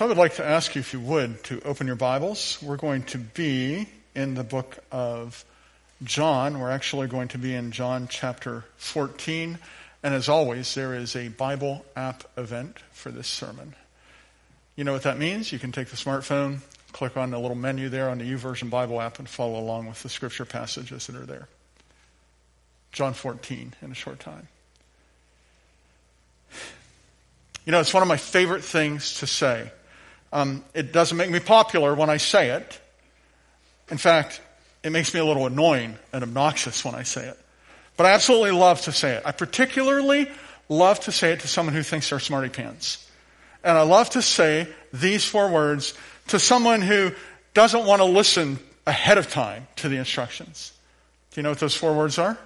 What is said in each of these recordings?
So I would like to ask you, if you would, to open your Bibles. We're going to be in the book of John. We're actually going to be in John chapter 14. And as always, there is a Bible app event for this sermon. You know what that means? You can take the smartphone, click on the little menu there on the YouVersion Bible app, and follow along with the scripture passages that are there. John 14 in a short time. You know, it's one of my favorite things to say um, it doesn't make me popular when I say it. In fact, it makes me a little annoying and obnoxious when I say it. But I absolutely love to say it. I particularly love to say it to someone who thinks they're smarty pants. And I love to say these four words to someone who doesn't want to listen ahead of time to the instructions. Do you know what those four words are?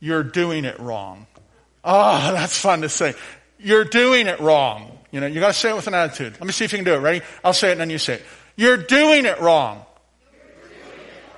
You're doing it wrong. Ah, oh, that's fun to say. You're doing it wrong. You know, you gotta say it with an attitude. Let me see if you can do it. Ready? I'll say it and then you say it. You're doing it wrong.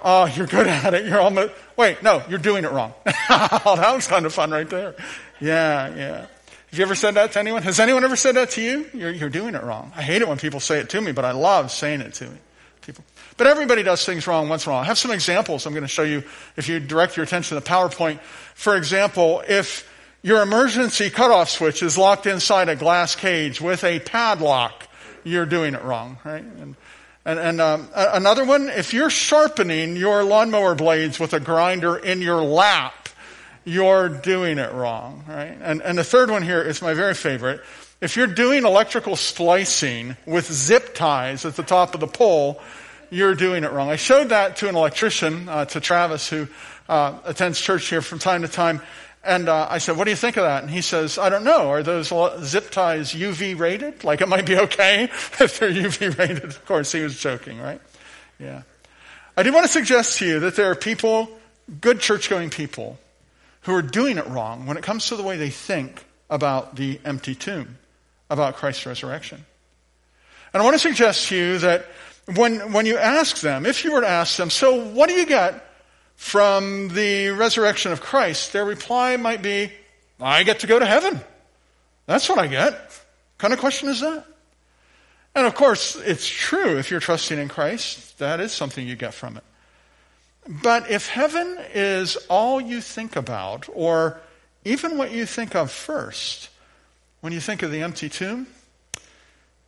Oh, you're good at it. You're almost, wait, no, you're doing it wrong. oh, that was kind of fun right there. Yeah, yeah. Have you ever said that to anyone? Has anyone ever said that to you? You're, you're doing it wrong. I hate it when people say it to me, but I love saying it to me. People. But everybody does things wrong once while. I have some examples I'm going to show you if you direct your attention to the PowerPoint. For example, if your emergency cutoff switch is locked inside a glass cage with a padlock. You're doing it wrong, right? And, and, and um, another one, if you're sharpening your lawnmower blades with a grinder in your lap, you're doing it wrong, right? And, and the third one here is my very favorite. If you're doing electrical splicing with zip ties at the top of the pole, you're doing it wrong. I showed that to an electrician, uh, to Travis, who uh, attends church here from time to time. And uh, I said, What do you think of that? And he says, I don't know. Are those zip ties UV rated? Like it might be okay if they're UV rated. Of course, he was joking, right? Yeah. I do want to suggest to you that there are people, good church going people, who are doing it wrong when it comes to the way they think about the empty tomb, about Christ's resurrection. And I want to suggest to you that when, when you ask them, if you were to ask them, so what do you get from the resurrection of Christ, their reply might be, I get to go to heaven. That's what I get. What kind of question is that? And of course, it's true if you're trusting in Christ, that is something you get from it. But if heaven is all you think about, or even what you think of first, when you think of the empty tomb,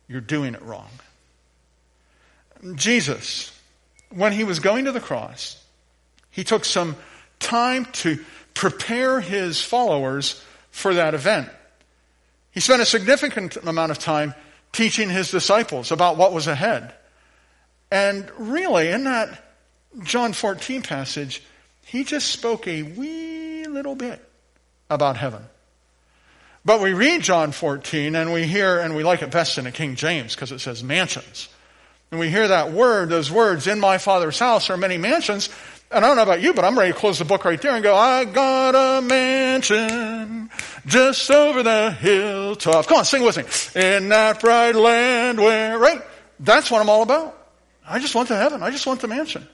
you're doing it wrong. Jesus, when he was going to the cross, he took some time to prepare his followers for that event. He spent a significant amount of time teaching his disciples about what was ahead. And really, in that John 14 passage, he just spoke a wee little bit about heaven. But we read John 14 and we hear, and we like it best in the King James because it says mansions. And we hear that word, those words, in my Father's house are many mansions. And I don't know about you, but I'm ready to close the book right there and go, I got a mansion just over the hilltop. Come on, sing with me. In that bright land where, right? That's what I'm all about. I just want the heaven. I just want the mansion.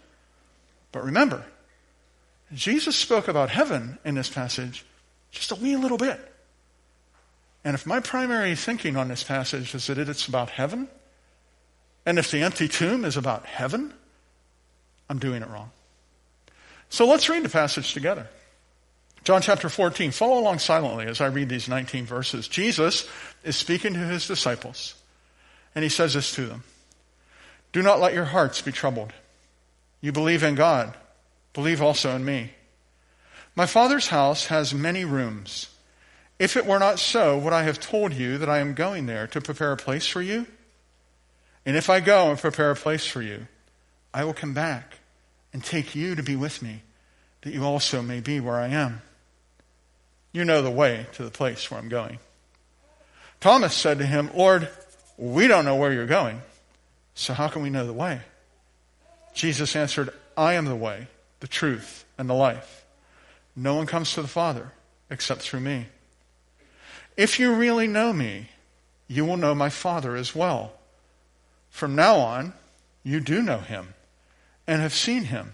But remember, Jesus spoke about heaven in this passage just a wee little bit. And if my primary thinking on this passage is that it's about heaven, and if the empty tomb is about heaven, I'm doing it wrong. So let's read the passage together. John chapter 14. Follow along silently as I read these 19 verses. Jesus is speaking to his disciples, and he says this to them Do not let your hearts be troubled. You believe in God, believe also in me. My Father's house has many rooms. If it were not so, would I have told you that I am going there to prepare a place for you? And if I go and prepare a place for you, I will come back and take you to be with me, that you also may be where I am. You know the way to the place where I'm going. Thomas said to him, Lord, we don't know where you're going, so how can we know the way? Jesus answered, I am the way, the truth, and the life. No one comes to the Father except through me. If you really know me, you will know my Father as well. From now on, you do know him and have seen him.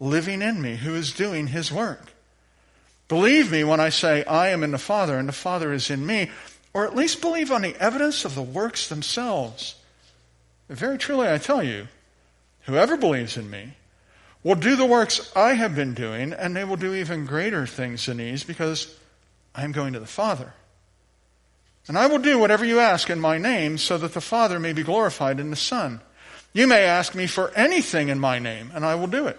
living in me who is doing his work. Believe me when I say I am in the Father and the Father is in me, or at least believe on the evidence of the works themselves. Very truly, I tell you, whoever believes in me will do the works I have been doing, and they will do even greater things than these because I am going to the Father. And I will do whatever you ask in my name so that the Father may be glorified in the Son. You may ask me for anything in my name, and I will do it.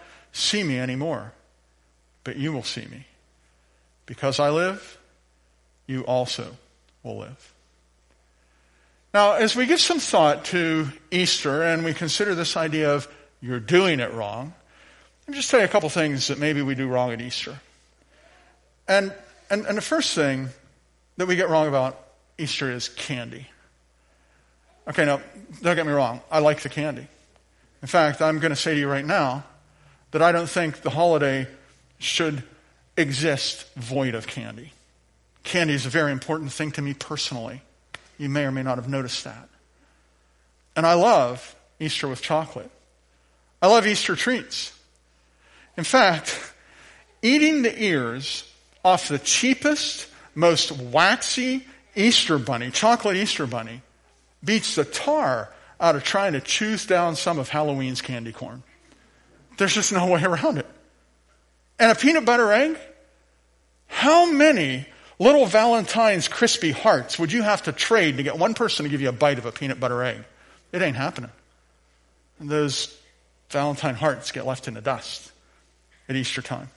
see me anymore, but you will see me. Because I live, you also will live. Now, as we give some thought to Easter and we consider this idea of you're doing it wrong, let me just tell you a couple things that maybe we do wrong at Easter. And, and, and the first thing that we get wrong about Easter is candy. Okay, now, don't get me wrong. I like the candy. In fact, I'm going to say to you right now that I don't think the holiday should exist void of candy. Candy is a very important thing to me personally. You may or may not have noticed that. And I love Easter with chocolate. I love Easter treats. In fact, eating the ears off the cheapest, most waxy Easter bunny, chocolate Easter bunny, beats the tar out of trying to choose down some of Halloween's candy corn. There's just no way around it. And a peanut butter egg? How many little Valentine's crispy hearts would you have to trade to get one person to give you a bite of a peanut butter egg? It ain't happening. And those Valentine hearts get left in the dust at Easter time.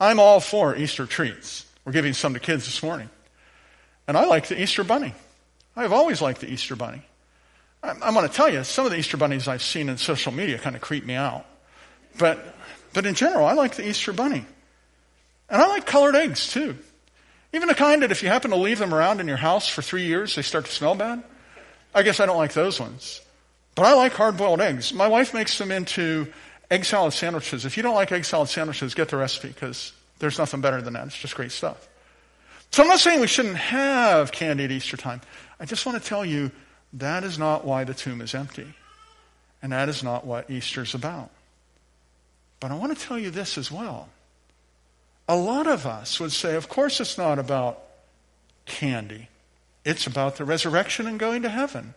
I'm all for Easter treats. We're giving some to kids this morning. And I like the Easter bunny. I've always liked the Easter bunny. I'm, I'm going to tell you, some of the Easter bunnies I've seen in social media kind of creep me out. But, but in general, I like the Easter bunny. And I like colored eggs too. Even the kind that if you happen to leave them around in your house for three years, they start to smell bad. I guess I don't like those ones. But I like hard boiled eggs. My wife makes them into egg salad sandwiches. If you don't like egg salad sandwiches, get the recipe because there's nothing better than that. It's just great stuff. So I'm not saying we shouldn't have candy at Easter time. I just want to tell you that is not why the tomb is empty. And that is not what Easter's about. But I want to tell you this as well. A lot of us would say, of course, it's not about candy. It's about the resurrection and going to heaven.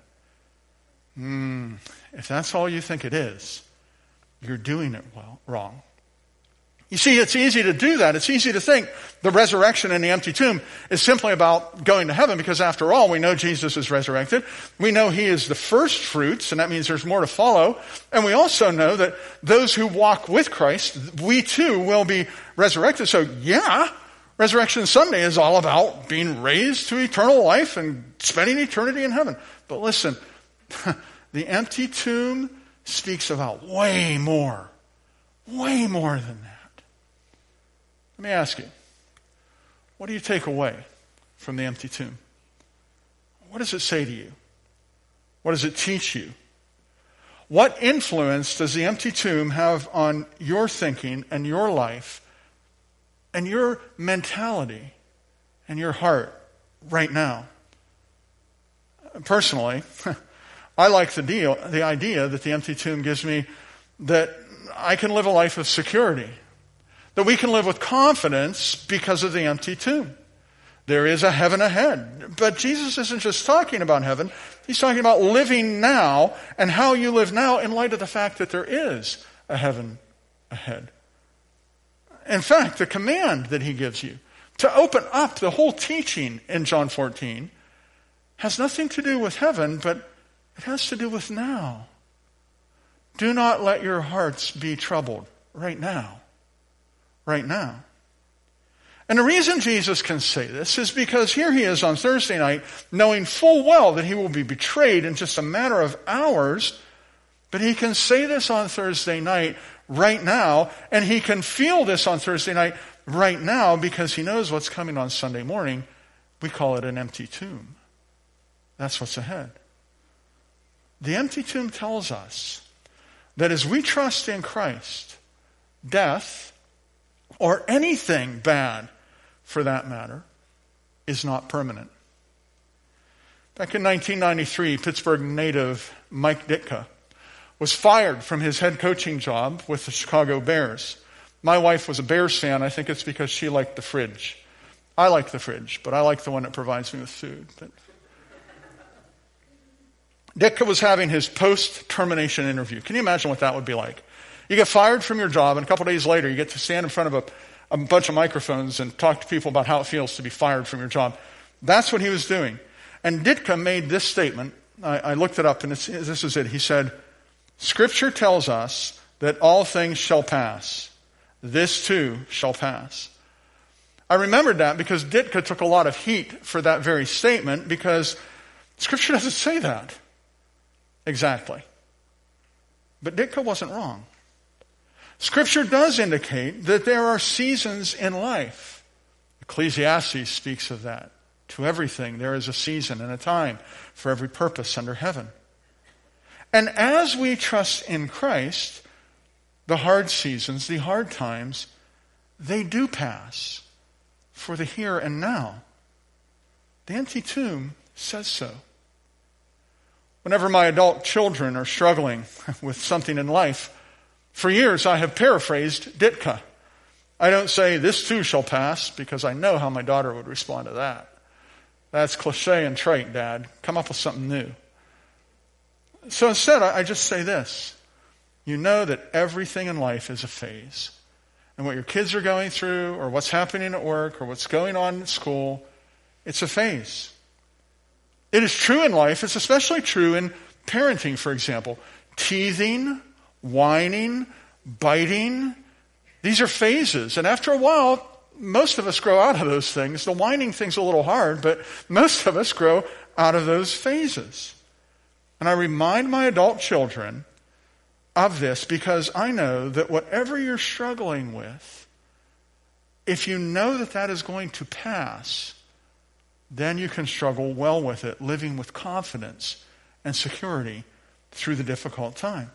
Hmm, if that's all you think it is, you're doing it well, wrong. You see, it's easy to do that. It's easy to think the resurrection in the empty tomb is simply about going to heaven because after all, we know Jesus is resurrected. We know he is the first fruits, and that means there's more to follow. And we also know that those who walk with Christ, we too will be resurrected. So yeah, Resurrection Sunday is all about being raised to eternal life and spending eternity in heaven. But listen, the empty tomb speaks about way more, way more than that. Let me ask you, what do you take away from the empty tomb? What does it say to you? What does it teach you? What influence does the empty tomb have on your thinking and your life and your mentality and your heart right now? Personally, I like the deal, the idea that the empty tomb gives me that I can live a life of security that we can live with confidence because of the empty tomb. There is a heaven ahead. But Jesus isn't just talking about heaven. He's talking about living now and how you live now in light of the fact that there is a heaven ahead. In fact, the command that he gives you to open up the whole teaching in John 14 has nothing to do with heaven, but It has to do with now. Do not let your hearts be troubled right now. Right now. And the reason Jesus can say this is because here he is on Thursday night, knowing full well that he will be betrayed in just a matter of hours. But he can say this on Thursday night right now, and he can feel this on Thursday night right now because he knows what's coming on Sunday morning. We call it an empty tomb. That's what's ahead. The empty tomb tells us that as we trust in Christ, death or anything bad for that matter, is not permanent. Back in 1993, Pittsburgh native Mike Ditka was fired from his head coaching job with the Chicago Bears. My wife was a Bears fan. I think it's because she liked the fridge. I like the fridge, but I like the one that provides me with food. But Ditka was having his post termination interview. Can you imagine what that would be like? You get fired from your job, and a couple days later, you get to stand in front of a a bunch of microphones and talk to people about how it feels to be fired from your job. That's what he was doing. And Ditka made this statement. I, I looked it up, and this is it. He said, Scripture tells us that all things shall pass. This too shall pass. I remembered that because Ditka took a lot of heat for that very statement because Scripture doesn't say that exactly. But Ditka wasn't wrong. Scripture does indicate that there are seasons in life. Ecclesiastes speaks of that. To everything, there is a season and a time for every purpose under heaven. And as we trust in Christ, the hard seasons, the hard times, they do pass for the here and now. The empty tomb says so. Whenever my adult children are struggling with something in life, for years, I have paraphrased Ditka. I don't say, this too shall pass, because I know how my daughter would respond to that. That's cliche and trite, Dad. Come up with something new. So instead, I just say this. You know that everything in life is a phase. And what your kids are going through, or what's happening at work, or what's going on at school, it's a phase. It is true in life. It's especially true in parenting, for example. Teething, whining, biting. These are phases. And after a while, most of us grow out of those things. The whining thing's a little hard, but most of us grow out of those phases. And I remind my adult children of this because I know that whatever you're struggling with, if you know that that is going to pass, then you can struggle well with it, living with confidence and security through the difficult time.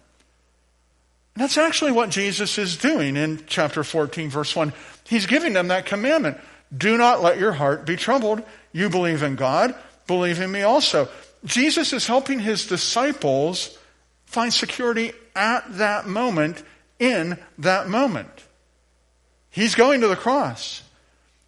That's actually what Jesus is doing in chapter 14, verse 1. He's giving them that commandment. Do not let your heart be troubled. You believe in God, believe in me also. Jesus is helping his disciples find security at that moment, in that moment. He's going to the cross.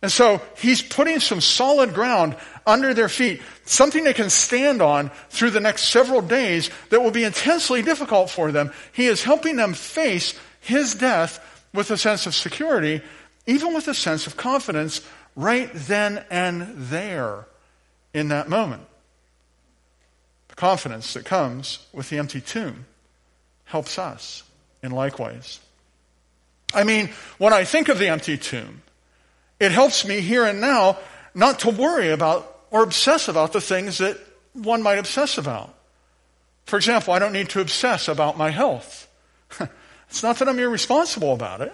And so he's putting some solid ground under their feet, something they can stand on through the next several days that will be intensely difficult for them. He is helping them face his death with a sense of security, even with a sense of confidence right then and there in that moment. The confidence that comes with the empty tomb helps us in likewise. I mean, when I think of the empty tomb, it helps me here and now not to worry about or obsess about the things that one might obsess about. For example, I don't need to obsess about my health. it's not that I'm irresponsible about it.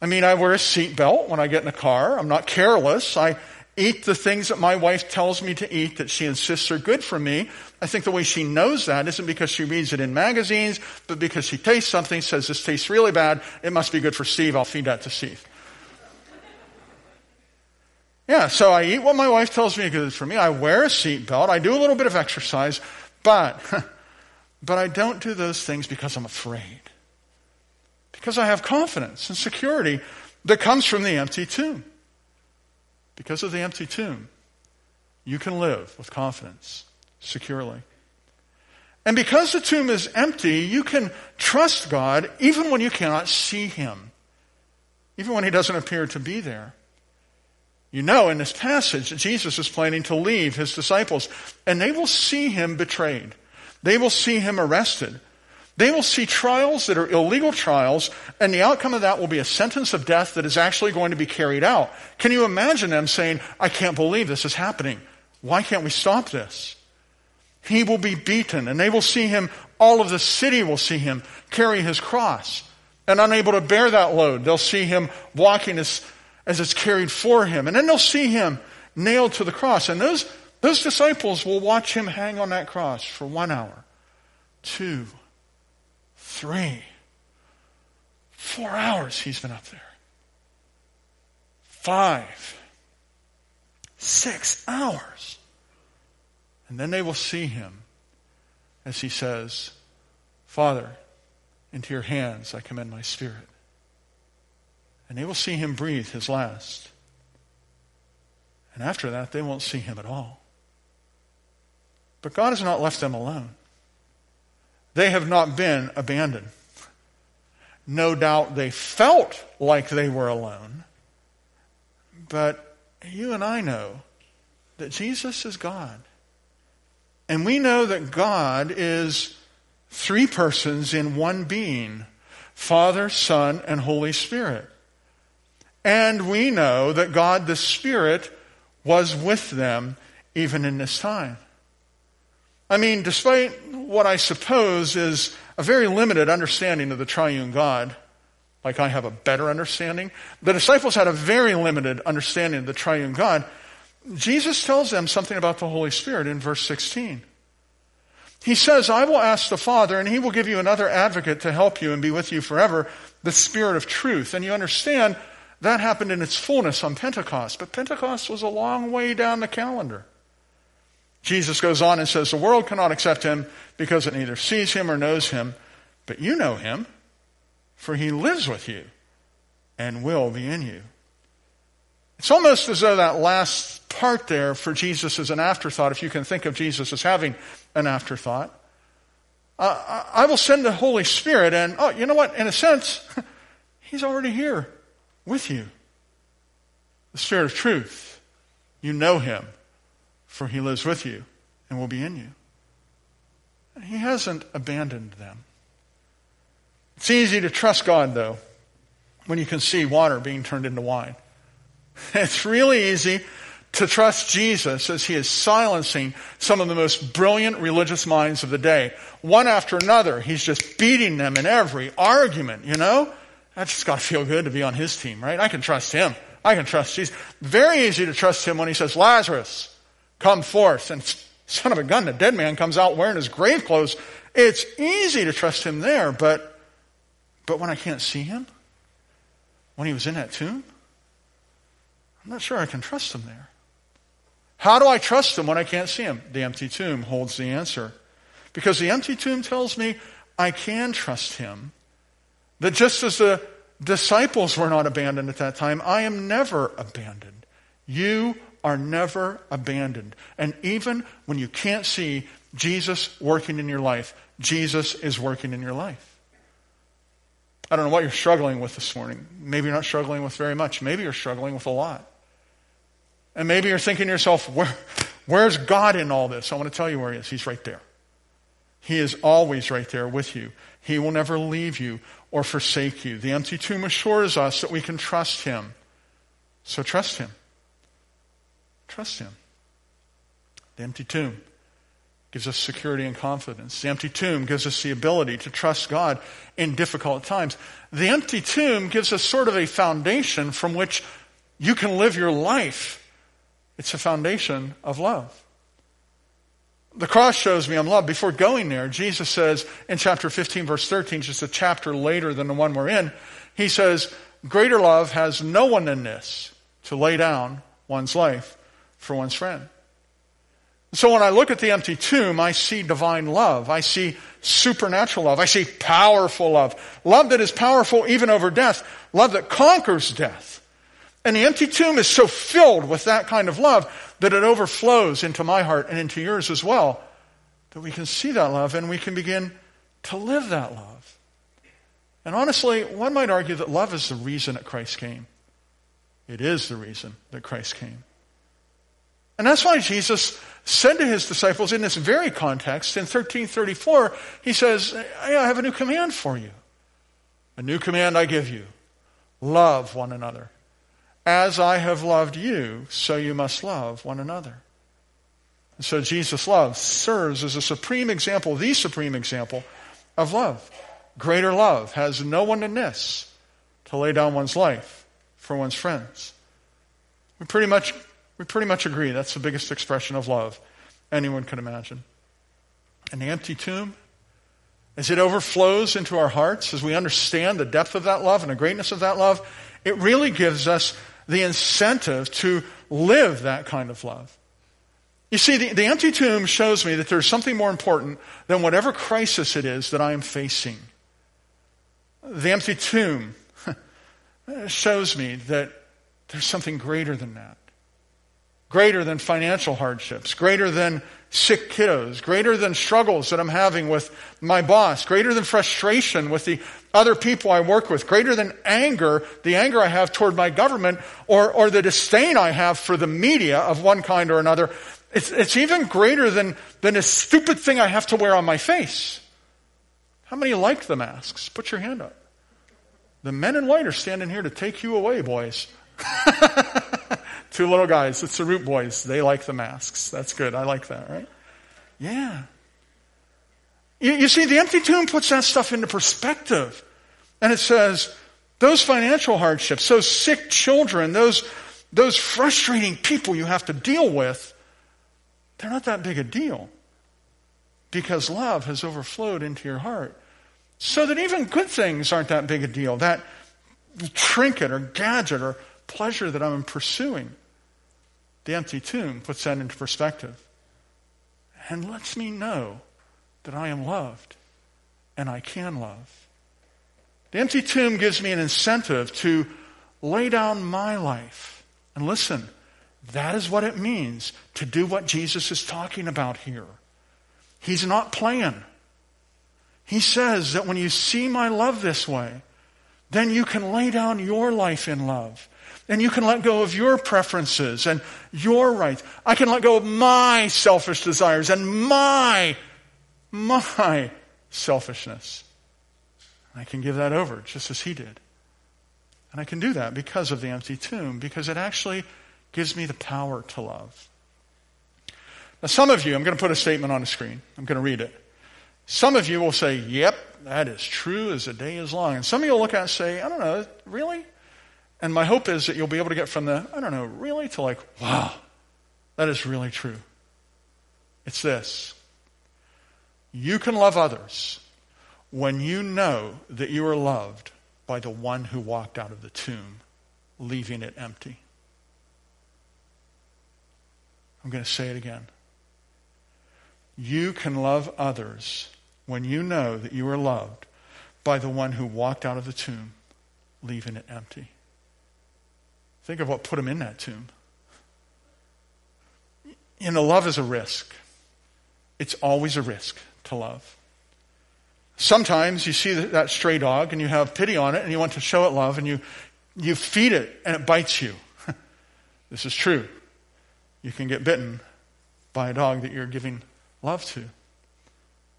I mean, I wear a seatbelt when I get in a car. I'm not careless. I eat the things that my wife tells me to eat that she insists are good for me. I think the way she knows that isn't because she reads it in magazines, but because she tastes something, says this tastes really bad. It must be good for Steve. I'll feed that to Steve. Yeah, so I eat what my wife tells me is good for me. I wear a seatbelt. I do a little bit of exercise, but, but I don't do those things because I'm afraid. Because I have confidence and security that comes from the empty tomb. Because of the empty tomb, you can live with confidence, securely. And because the tomb is empty, you can trust God even when you cannot see Him, even when He doesn't appear to be there. You know, in this passage, Jesus is planning to leave his disciples, and they will see him betrayed. They will see him arrested. They will see trials that are illegal trials, and the outcome of that will be a sentence of death that is actually going to be carried out. Can you imagine them saying, I can't believe this is happening. Why can't we stop this? He will be beaten, and they will see him, all of the city will see him carry his cross. And unable to bear that load, they'll see him walking as, as it's carried for him. And then they'll see him nailed to the cross. And those, those disciples will watch him hang on that cross for one hour, two, three, four hours he's been up there. Five, six hours. And then they will see him as he says, Father, into your hands I commend my spirit. And they will see him breathe his last. And after that, they won't see him at all. But God has not left them alone. They have not been abandoned. No doubt they felt like they were alone. But you and I know that Jesus is God. And we know that God is three persons in one being Father, Son, and Holy Spirit. And we know that God the Spirit was with them even in this time. I mean, despite what I suppose is a very limited understanding of the triune God, like I have a better understanding, the disciples had a very limited understanding of the triune God. Jesus tells them something about the Holy Spirit in verse 16. He says, I will ask the Father, and he will give you another advocate to help you and be with you forever, the Spirit of truth. And you understand that happened in its fullness on Pentecost, but Pentecost was a long way down the calendar. Jesus goes on and says, The world cannot accept him because it neither sees him or knows him, but you know him, for he lives with you and will be in you. It's almost as though that last part there for Jesus is an afterthought, if you can think of Jesus as having an afterthought. Uh, I will send the Holy Spirit, and oh, you know what? In a sense, He's already here with you. The Spirit of truth. You know Him, for He lives with you and will be in you. He hasn't abandoned them. It's easy to trust God, though, when you can see water being turned into wine. It's really easy to trust Jesus as he is silencing some of the most brilliant religious minds of the day. One after another, he's just beating them in every argument, you know? That's just got to feel good to be on his team, right? I can trust him. I can trust Jesus. Very easy to trust him when he says, Lazarus, come forth. And son of a gun, the dead man comes out wearing his grave clothes. It's easy to trust him there, but, but when I can't see him, when he was in that tomb, I'm not sure I can trust him there. How do I trust him when I can't see him? The empty tomb holds the answer. Because the empty tomb tells me I can trust him. That just as the disciples were not abandoned at that time, I am never abandoned. You are never abandoned. And even when you can't see Jesus working in your life, Jesus is working in your life. I don't know what you're struggling with this morning. Maybe you're not struggling with very much. Maybe you're struggling with a lot. And maybe you're thinking to yourself, Where, where's God in all this? I want to tell you where He is. He's right there. He is always right there with you. He will never leave you or forsake you. The empty tomb assures us that we can trust Him. So trust Him. Trust Him. The empty tomb gives us security and confidence. The empty tomb gives us the ability to trust God in difficult times. The empty tomb gives us sort of a foundation from which you can live your life it's a foundation of love. The cross shows me I'm loved. Before going there, Jesus says in chapter 15, verse 13, just a chapter later than the one we're in, he says, Greater love has no one than this to lay down one's life for one's friend. So when I look at the empty tomb, I see divine love. I see supernatural love. I see powerful love. Love that is powerful even over death. Love that conquers death. And the empty tomb is so filled with that kind of love that it overflows into my heart and into yours as well. That we can see that love and we can begin to live that love. And honestly, one might argue that love is the reason that Christ came. It is the reason that Christ came. And that's why Jesus said to his disciples in this very context, in 1334, he says, I have a new command for you. A new command I give you love one another. As I have loved you, so you must love one another. And so Jesus' love serves as a supreme example, the supreme example of love. Greater love has no one in this to lay down one's life for one's friends. We pretty much, we pretty much agree that's the biggest expression of love anyone could imagine. The empty tomb, as it overflows into our hearts, as we understand the depth of that love and the greatness of that love, it really gives us the incentive to live that kind of love. You see, the, the empty tomb shows me that there's something more important than whatever crisis it is that I am facing. The empty tomb shows me that there's something greater than that. Greater than financial hardships, greater than sick kiddos, greater than struggles that I'm having with my boss, greater than frustration with the other people I work with, greater than anger, the anger I have toward my government, or, or the disdain I have for the media of one kind or another. It's, it's even greater than, than a stupid thing I have to wear on my face. How many like the masks? Put your hand up. The men in white are standing here to take you away, boys. Two little guys. It's the root boys. They like the masks. That's good. I like that, right? Yeah. You, you see, the empty tomb puts that stuff into perspective. And it says, those financial hardships, those sick children, those, those frustrating people you have to deal with, they're not that big a deal. Because love has overflowed into your heart. So that even good things aren't that big a deal. That trinket or gadget or pleasure that I'm pursuing. The empty tomb puts that into perspective and lets me know that I am loved and I can love. The empty tomb gives me an incentive to lay down my life. And listen, that is what it means to do what Jesus is talking about here. He's not playing. He says that when you see my love this way, then you can lay down your life in love. And you can let go of your preferences and your rights. I can let go of my selfish desires and my, my selfishness. I can give that over just as he did. And I can do that because of the empty tomb, because it actually gives me the power to love. Now, some of you, I'm going to put a statement on the screen. I'm going to read it. Some of you will say, Yep, that is true as the day is long. And some of you will look at it and say, I don't know, really? And my hope is that you'll be able to get from the, I don't know, really to like, wow, that is really true. It's this you can love others when you know that you are loved by the one who walked out of the tomb, leaving it empty. I'm going to say it again. You can love others when you know that you are loved by the one who walked out of the tomb, leaving it empty. Think of what put him in that tomb. You know, love is a risk. It's always a risk to love. Sometimes you see that stray dog and you have pity on it and you want to show it love and you, you feed it and it bites you. this is true. You can get bitten by a dog that you're giving love to. It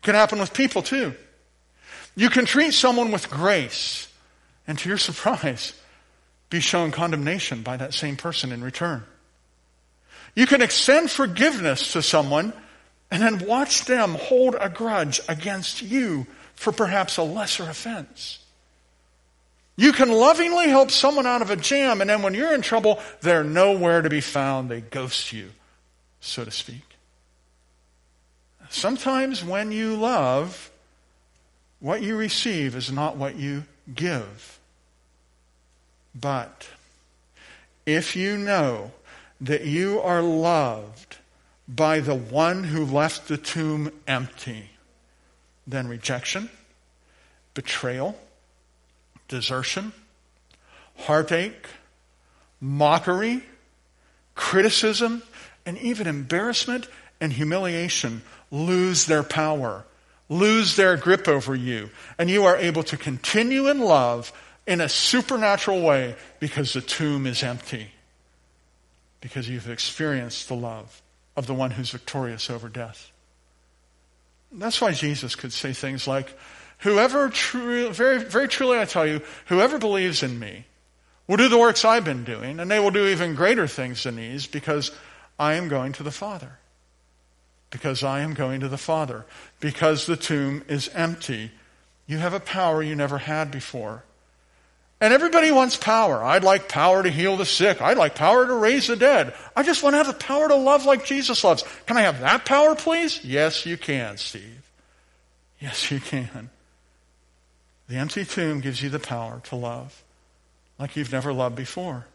can happen with people too. You can treat someone with grace, and to your surprise, be shown condemnation by that same person in return. You can extend forgiveness to someone and then watch them hold a grudge against you for perhaps a lesser offense. You can lovingly help someone out of a jam, and then when you're in trouble, they're nowhere to be found. They ghost you, so to speak. Sometimes when you love, what you receive is not what you give. But if you know that you are loved by the one who left the tomb empty, then rejection, betrayal, desertion, heartache, mockery, criticism, and even embarrassment and humiliation lose their power, lose their grip over you, and you are able to continue in love in a supernatural way because the tomb is empty, because you've experienced the love of the one who's victorious over death. That's why Jesus could say things like, Whoever, true, very, very truly I tell you, whoever believes in me will do the works I've been doing, and they will do even greater things than these because I am going to the Father. Because I am going to the Father. Because the tomb is empty. You have a power you never had before. And everybody wants power. I'd like power to heal the sick. I'd like power to raise the dead. I just want to have the power to love like Jesus loves. Can I have that power, please? Yes, you can, Steve. Yes, you can. The empty tomb gives you the power to love like you've never loved before.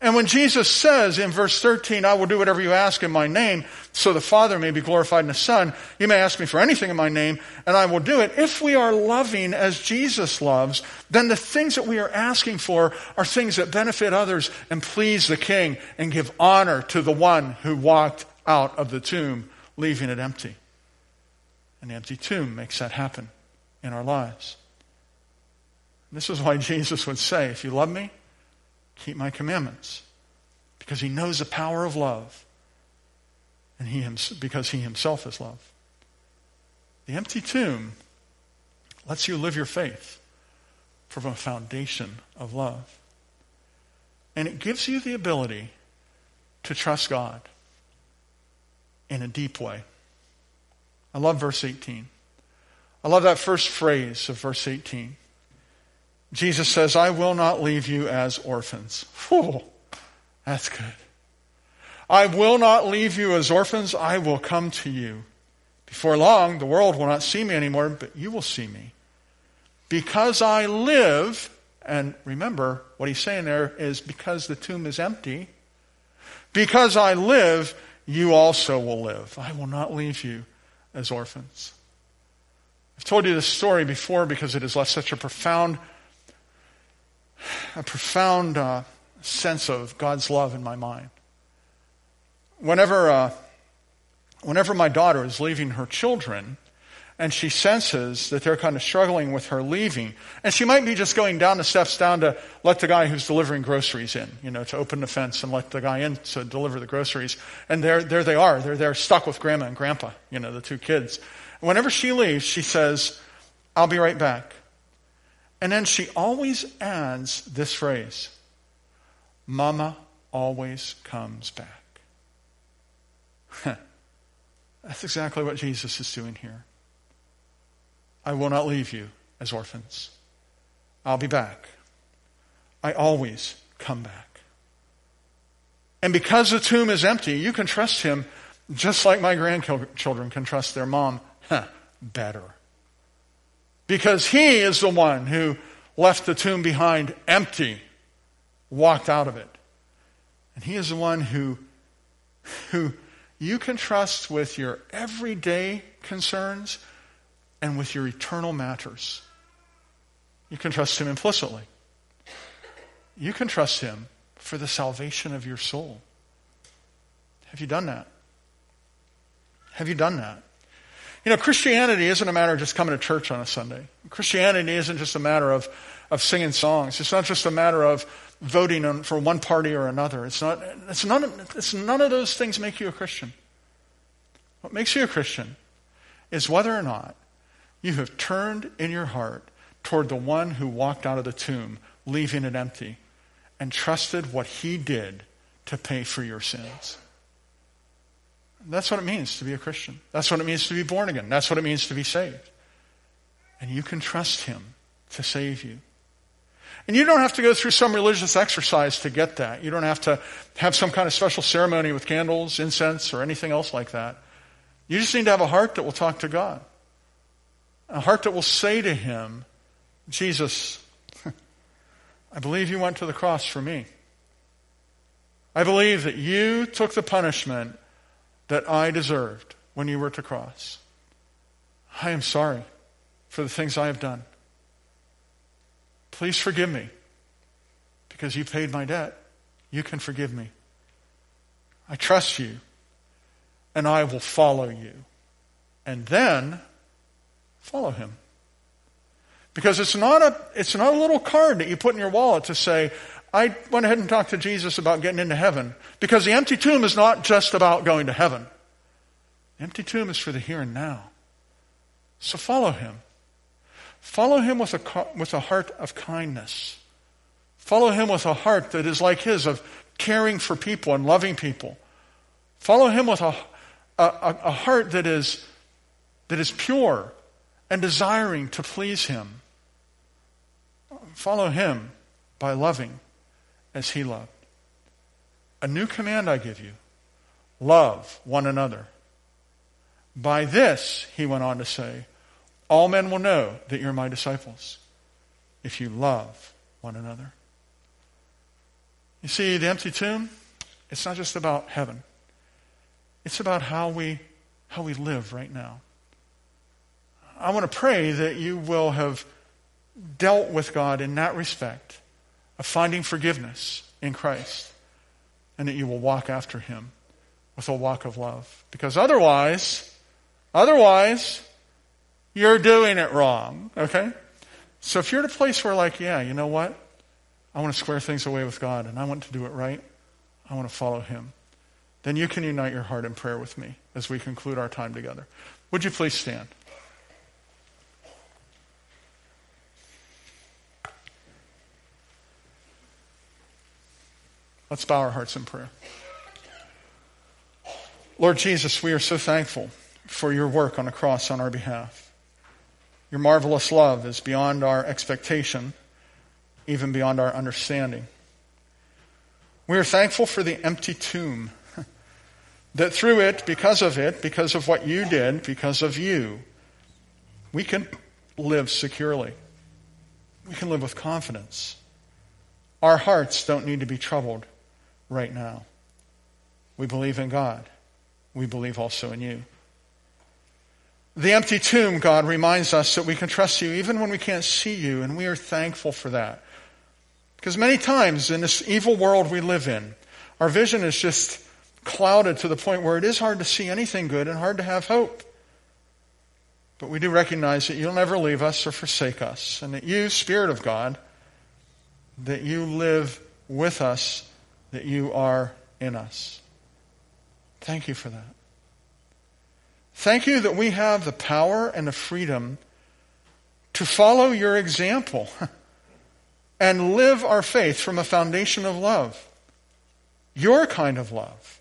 And when Jesus says in verse 13, I will do whatever you ask in my name, so the Father may be glorified in the Son, you may ask me for anything in my name, and I will do it. If we are loving as Jesus loves, then the things that we are asking for are things that benefit others and please the King and give honor to the one who walked out of the tomb, leaving it empty. The empty tomb makes that happen in our lives. This is why Jesus would say, If you love me, keep my commandments. Because he knows the power of love. And he because he himself is love. The empty tomb lets you live your faith from a foundation of love. And it gives you the ability to trust God in a deep way. I love verse 18. I love that first phrase of verse 18. Jesus says, I will not leave you as orphans. Whew, that's good. I will not leave you as orphans. I will come to you. Before long, the world will not see me anymore, but you will see me. Because I live, and remember, what he's saying there is because the tomb is empty, because I live, you also will live. I will not leave you as orphans. I've told you this story before because it has left such a profound, a profound uh, sense of God's love in my mind. Whenever, uh, whenever my daughter is leaving her children, and she senses that they're kind of struggling with her leaving. And she might be just going down the steps down to let the guy who's delivering groceries in, you know, to open the fence and let the guy in to deliver the groceries. And there, there they are. They're, they're stuck with grandma and grandpa, you know, the two kids. Whenever she leaves, she says, I'll be right back. And then she always adds this phrase Mama always comes back. That's exactly what Jesus is doing here. I will not leave you as orphans. I'll be back. I always come back. And because the tomb is empty, you can trust him just like my grandchildren can trust their mom better. Because he is the one who left the tomb behind empty, walked out of it. And he is the one who, who you can trust with your everyday concerns and with your eternal matters. You can trust him implicitly. You can trust him for the salvation of your soul. Have you done that? Have you done that? You know, Christianity isn't a matter of just coming to church on a Sunday. Christianity isn't just a matter of, of singing songs. It's not just a matter of voting for one party or another. It's, not, it's, none, it's none of those things make you a Christian. What makes you a Christian is whether or not you have turned in your heart toward the one who walked out of the tomb, leaving it empty, and trusted what he did to pay for your sins. That's what it means to be a Christian. That's what it means to be born again. That's what it means to be saved. And you can trust Him to save you. And you don't have to go through some religious exercise to get that. You don't have to have some kind of special ceremony with candles, incense, or anything else like that. You just need to have a heart that will talk to God. A heart that will say to Him, Jesus, I believe you went to the cross for me. I believe that you took the punishment that I deserved when you were to cross. I am sorry for the things I have done. Please forgive me because you paid my debt. You can forgive me. I trust you and I will follow you. And then follow him. Because it's not a, it's not a little card that you put in your wallet to say, I went ahead and talked to Jesus about getting into heaven because the empty tomb is not just about going to heaven. The empty tomb is for the here and now. So follow him. Follow him with a, with a heart of kindness. Follow him with a heart that is like his of caring for people and loving people. Follow him with a, a, a heart that is, that is pure and desiring to please him. Follow him by loving as he loved. A new command I give you love one another. By this, he went on to say, all men will know that you're my disciples if you love one another. You see, the empty tomb, it's not just about heaven. It's about how we, how we live right now. I want to pray that you will have dealt with God in that respect of finding forgiveness in Christ and that you will walk after him with a walk of love. Because otherwise, otherwise, you're doing it wrong. Okay? So if you're at a place where, like, yeah, you know what? I want to square things away with God and I want to do it right, I want to follow Him, then you can unite your heart in prayer with me as we conclude our time together. Would you please stand? Let's bow our hearts in prayer. Lord Jesus, we are so thankful for your work on the cross on our behalf. Your marvelous love is beyond our expectation, even beyond our understanding. We are thankful for the empty tomb, that through it, because of it, because of what you did, because of you, we can live securely. We can live with confidence. Our hearts don't need to be troubled right now. We believe in God. We believe also in you. The empty tomb, God, reminds us that we can trust you even when we can't see you, and we are thankful for that. Because many times in this evil world we live in, our vision is just clouded to the point where it is hard to see anything good and hard to have hope. But we do recognize that you'll never leave us or forsake us, and that you, Spirit of God, that you live with us, that you are in us. Thank you for that. Thank you that we have the power and the freedom to follow your example and live our faith from a foundation of love. Your kind of love.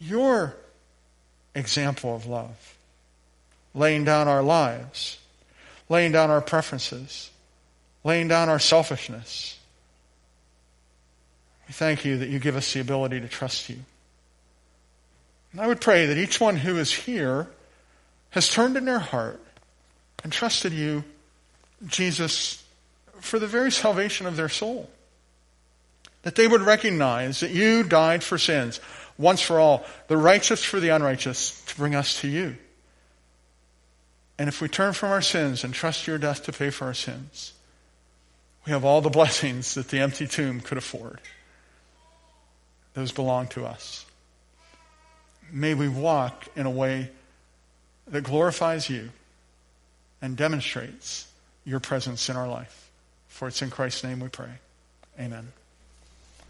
Your example of love. Laying down our lives, laying down our preferences, laying down our selfishness. We thank you that you give us the ability to trust you. And I would pray that each one who is here has turned in their heart and trusted you, Jesus, for the very salvation of their soul. That they would recognize that you died for sins once for all, the righteous for the unrighteous, to bring us to you. And if we turn from our sins and trust your death to pay for our sins, we have all the blessings that the empty tomb could afford. Those belong to us may we walk in a way that glorifies you and demonstrates your presence in our life. For it's in Christ's name we pray. Amen.